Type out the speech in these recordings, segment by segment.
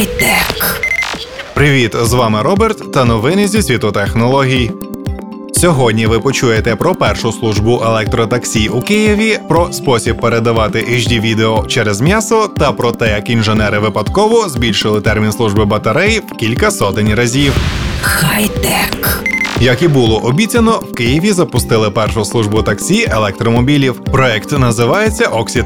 Хай-тек. Привіт, з вами Роберт та новини зі світу технологій. Сьогодні ви почуєте про першу службу електротаксі у Києві, про спосіб передавати hd відео через м'ясо та про те, як інженери випадково збільшили термін служби батарей в кілька сотень разів. Хай-тек. Як і було обіцяно, в Києві запустили першу службу таксі електромобілів. Проект називається Оксі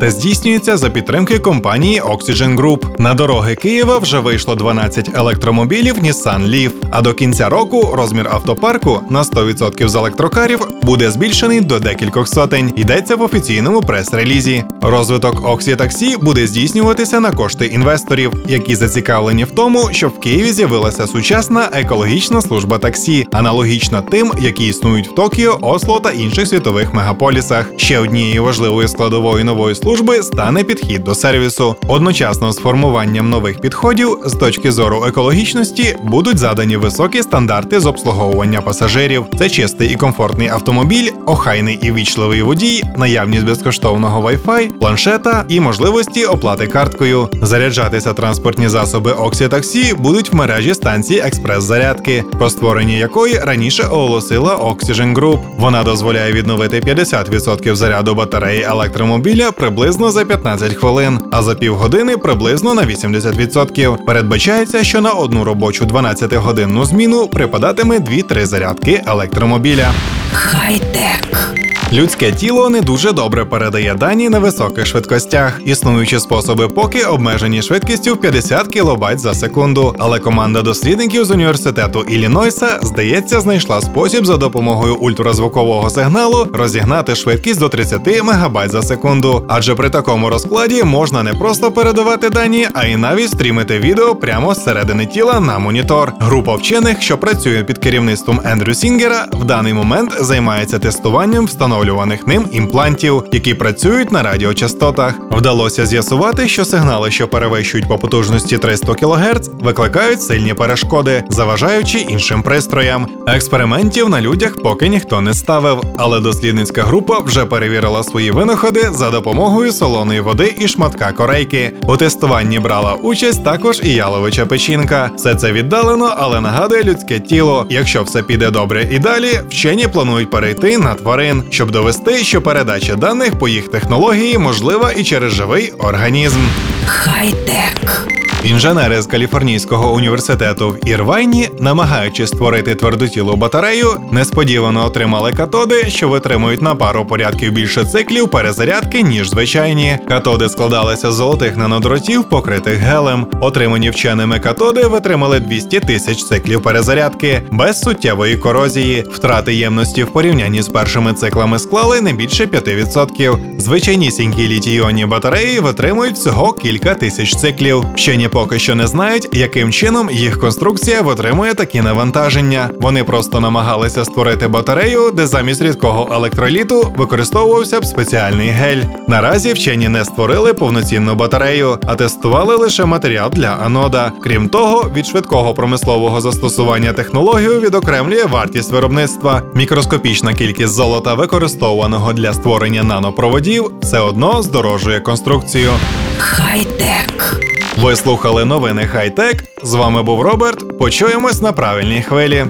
та здійснюється за підтримки компанії Oxygen Group. На дороги Києва вже вийшло 12 електромобілів Nissan Leaf, А до кінця року розмір автопарку на 100% з електрокарів буде збільшений до декількох сотень. Йдеться в офіційному прес-релізі. Розвиток Оксі таксі буде здійснюватися на кошти інвесторів, які зацікавлені в тому, щоб в Києві з'явилася сучасна екологічна служба таксі аналогічно тим, які існують в Токіо, Осло та інших світових мегаполісах. Ще однією важливою складовою нової служби стане підхід до сервісу. Одночасно з формуванням нових підходів з точки зору екологічності будуть задані високі стандарти з обслуговування пасажирів. Це чистий і комфортний автомобіль, охайний і вічливий водій, наявність безкоштовного Wi-Fi, планшета і можливості оплати карткою. Заряджатися транспортні засоби Оксі таксі будуть в мережі станції експрес-зарядки, про створення якої якої раніше оголосила Oxygen Group. Вона дозволяє відновити 50% заряду батареї електромобіля приблизно за 15 хвилин, а за півгодини приблизно на 80%. Передбачається, що на одну робочу 12-годинну зміну припадатиме 2-3 зарядки електромобіля. Хай-тек. Людське тіло не дуже добре передає дані на високих швидкостях. Існуючі способи поки обмежені швидкістю в 50 кБ за секунду. Але команда дослідників з університету Іллінойса, здається, знайшла спосіб за допомогою ультразвукового сигналу розігнати швидкість до 30 МБ за секунду. Адже при такому розкладі можна не просто передавати дані, а й навіть стрімити відео прямо з середини тіла на монітор. Група вчених, що працює під керівництвом Ендрю Сінгера, в даний момент займається тестуванням встановлення встановлюваних ним імплантів, які працюють на радіочастотах. Вдалося з'ясувати, що сигнали, що перевищують по потужності 300 кГц, викликають сильні перешкоди, заважаючи іншим пристроям. Експериментів на людях поки ніхто не ставив, але дослідницька група вже перевірила свої винаходи за допомогою солоної води і шматка корейки. У тестуванні брала участь також і яловича печінка. Все це віддалено, але нагадує людське тіло. Якщо все піде добре і далі, вчені планують перейти на тварин, щоб щоб довести, що передача даних по їх технології можлива і через живий організм. Хай-тек. Інженери з Каліфорнійського університету в Ірвайні, намагаючись створити твердотілу батарею, несподівано отримали катоди, що витримують на пару порядків більше циклів перезарядки, ніж звичайні. Катоди складалися з золотих нанодротів, покритих гелем. Отримані вченими катоди витримали 200 тисяч циклів перезарядки без суттєвої корозії. Втрати ємності в порівнянні з першими циклами склали не більше 5%. Звичайнісінькі літійонні батареї витримують всього кілька тисяч циклів. Вчені поки що не знають, яким чином їх конструкція витримує такі навантаження. Вони просто намагалися створити батарею, де замість рідкого електроліту використовувався б спеціальний гель. Наразі вчені не створили повноцінну батарею, а тестували лише матеріал для анода. Крім того, від швидкого промислового застосування технологію відокремлює вартість виробництва. Мікроскопічна кількість золота, використовуваного для створення нанопроводів, все одно здорожує конструкцію. Хай-тек. Ви слухали новини хай-тек. З вами був Роберт. Почуємось на правильній хвилі.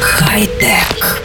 Хай-тек.